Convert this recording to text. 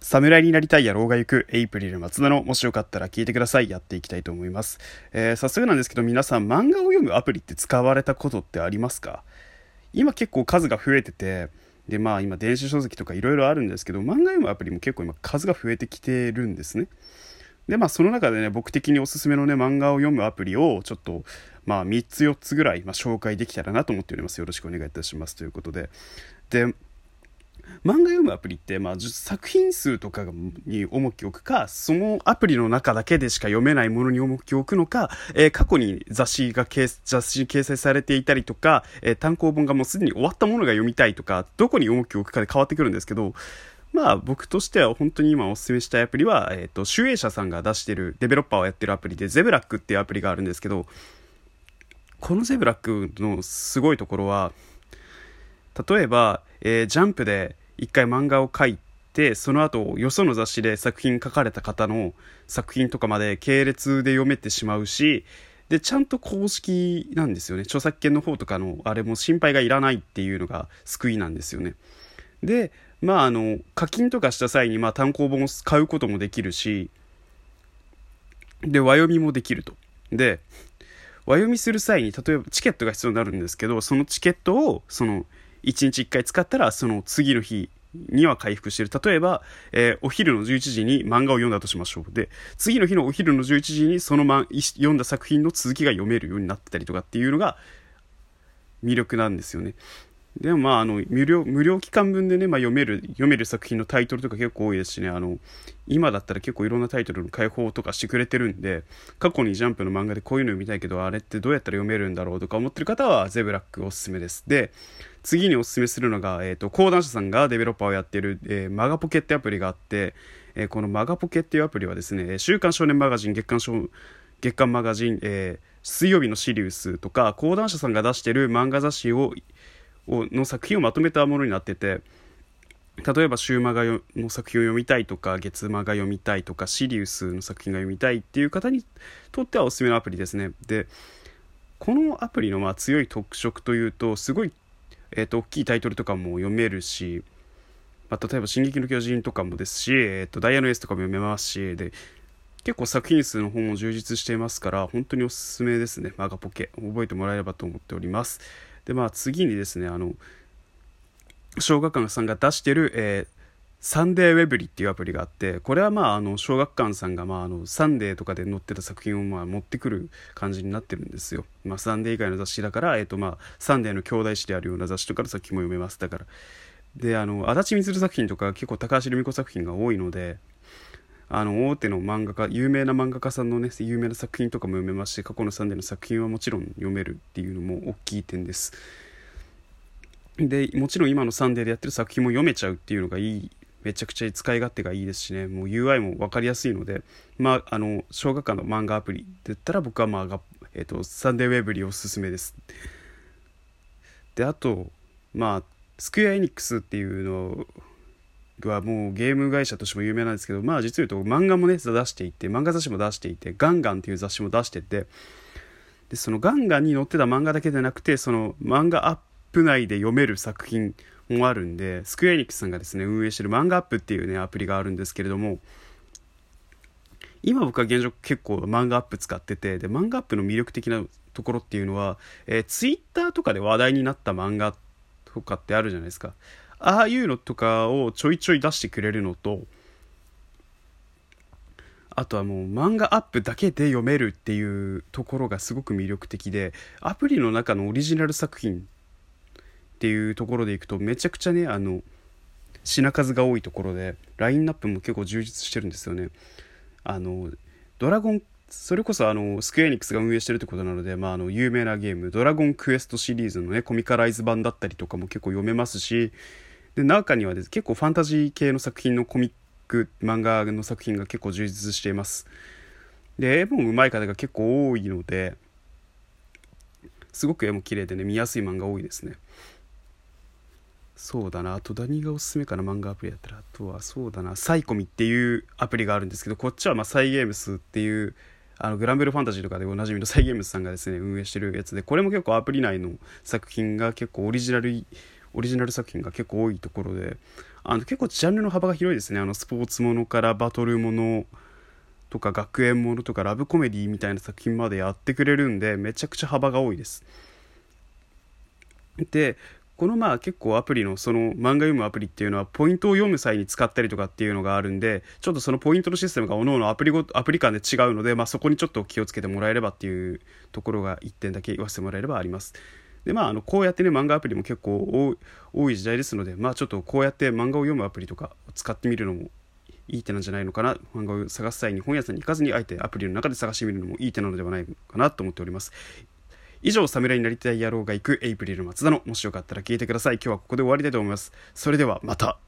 侍になりたい野郎が行くエイプリル松田のもしよかったら聞いてください。やっていきたいと思います、えー、早速なんですけど皆さん漫画を読むアプリって使われたことってありますか？今結構数が増えててでまあ今電子書籍とかいろいろあるんですけど漫画読むアプリも結構今数が増えてきてるんですね。でまあその中でね僕的におすすめのね漫画を読むアプリをちょっとまあ3つ4つぐらい、まあ、紹介できたらなと思っております。よろしくお願いいたします。ということで。で漫画読むアプリって、まあ、作品数とかに重きを置くか、そのアプリの中だけでしか読めないものに重きを置くのか、えー、過去に雑誌が雑誌に掲載されていたりとか、えー、単行本がもうすでに終わったものが読みたいとか、どこに重きを置くかで変わってくるんですけど、まあ僕としては本当に今お勧めしたいアプリは、えっ、ー、と、集英社さんが出してるデベロッパーをやってるアプリで、ゼブラックっていうアプリがあるんですけど、このゼブラックのすごいところは、例えば、えー、ジャンプで一回漫画を描いてその後よその雑誌で作品書かれた方の作品とかまで系列で読めてしまうしでちゃんと公式なんですよね。著作権の方とかのあれも心配がいらないっていうのが救いなんですよね。でまああの課金とかした際にまあ単行本を買うこともできるしで和読みもできると。で和読みする際に例えばチケットが必要になるんですけどそのチケットをその1日1回使ったらその次の日には回復してる。例えば、えー、お昼の11時に漫画を読んだとしましょう。で、次の日のお昼の11時にその、ま、読んだ作品の続きが読めるようになってたりとかっていうのが魅力なんですよね。でもまあ、あの、無料、無料期間分でね、まあ、読める、読める作品のタイトルとか結構多いですしね、あの、今だったら結構いろんなタイトルの開放とかしてくれてるんで、過去にジャンプの漫画でこういうの読みたいけど、あれってどうやったら読めるんだろうとか思ってる方は、ゼブラックおすすめです。で、次におすすめするのが、えっ、ー、と、講談社さんがデベロッパーをやってる、えー、マガポケってアプリがあって、えー、このマガポケっていうアプリはですね、週刊少年マガジン、月刊少月刊マガジン、えー、水曜日のシリウスとか講談社さんが出してる漫画雑誌ををの作品をまとめたものになってて例えば週マガの作品を読みたいとか月マガ読みたいとかシリウスの作品が読みたいっていう方にとってはおすすめのアプリですね。でこのアプリのまあ強い特色というとすごい、えー、と大きいタイトルとかも読めるし、まあ、例えば「進撃の巨人」とかもですし、えー、とダイヤのエースとかも読めますしで結構作品数の本も充実していますから本当におすすめですね。マガポケ。覚えてもらえればと思っております。でまあ次にですねあの小学館さんが出してる、えー、サンデーうぇぶりっていうアプリがあってこれはまああの小学館さんがまああのサンデーとかで載ってた作品をまあ持ってくる感じになってるんですよ、まあ、サンデー以外の雑誌だから、えーとまあ、サンデーの兄弟誌であるような雑誌とかの作品も読めます。だから。であのあだち充作品とか結構高橋留美子作品が多いのであの大手の漫画家有名な漫画家さんのね有名な作品とかも読めますし過去のサンデーの作品はもちろん読めるっていうのも大きい点です。でもちろん今のサンデーでやってる作品も読めちゃうっていうのがいいめちゃくちゃ使い勝手がいいですしね。もう UI も分かりやすいのでまああの小学館の漫画アプリで言ったら僕はまあ、えーと、サンデーウェブリーおすすめです。であとまあスクエアエニックスっていうのはもうゲーム会社としても有名なんですけどまあ実を言うと漫画もね出していて漫画雑誌も出していてガンガンっていう雑誌も出しててでそのガンガンに載ってた漫画だけでなくてその漫画アップ内で読める作品もあるんでスクエアエニックスさんがですね運営してる漫画アップっていうねアプリがあるんですけれども今僕は現状結構漫画アップ使っててで漫画アップの魅力的なところっていうのは、えー、ツイッターとかで話題になった漫画とかってあるじゃないですか。ああいうのとかをちょいちょい出してくれるのとあとはもう漫画アップだけで読めるっていうところがすごく魅力的でアプリの中のオリジナル作品っていうところでいくとめちゃくちゃねあの品数が多いところでラインナップも結構充実してるんですよね。あのドラゴンそれこそあのスクエアニックスが運営してるってことなので、まあ、あの有名なゲーム「ドラゴンクエスト」シリーズのねコミカライズ版だったりとかも結構読めますしで中にはです結構ファンタジー系の作品のコミック漫画の作品が結構充実しています。で絵も上手い方が結構多いのですごく絵も綺麗でね見やすい漫画多いですね。そうだなあと何がおすすめかな漫画アプリやったら。あとはそうだなサイコミっていうアプリがあるんですけどこっちはまあサイゲームスっていうあのグランベルファンタジーとかでおなじみのサイゲームスさんがですね運営してるやつでこれも結構アプリ内の作品が結構オリジナルオリジナル作品が結構多いところであの結構ジャンルの幅が広いですね。あのスポーツものからバトルものとか学園ものとかラブコメディみたいな作品までやってくれるんでめちゃくちゃ幅が多いです。でこのまあ結構アプリのその漫画読むアプリっていうのはポイントを読む際に使ったりとかっていうのがあるんでちょっとそのポイントのシステムが各々アプリごアプリ間で違うので、まあ、そこにちょっと気をつけてもらえればっていうところが1点だけ言わせてもらえればあります。でまああのこうやってね漫画アプリも結構多い時代ですのでまあちょっとこうやって漫画を読むアプリとかを使ってみるのもいい手なんじゃないのかな漫画を探す際に本屋さんに行かずにあえてアプリの中で探してみるのもいい手なのではないかなと思っております以上、侍になりたい野郎が行くエイプリル松田の、もしよかったら聞いてください。今日はここで終わりたいと思います。それではまた。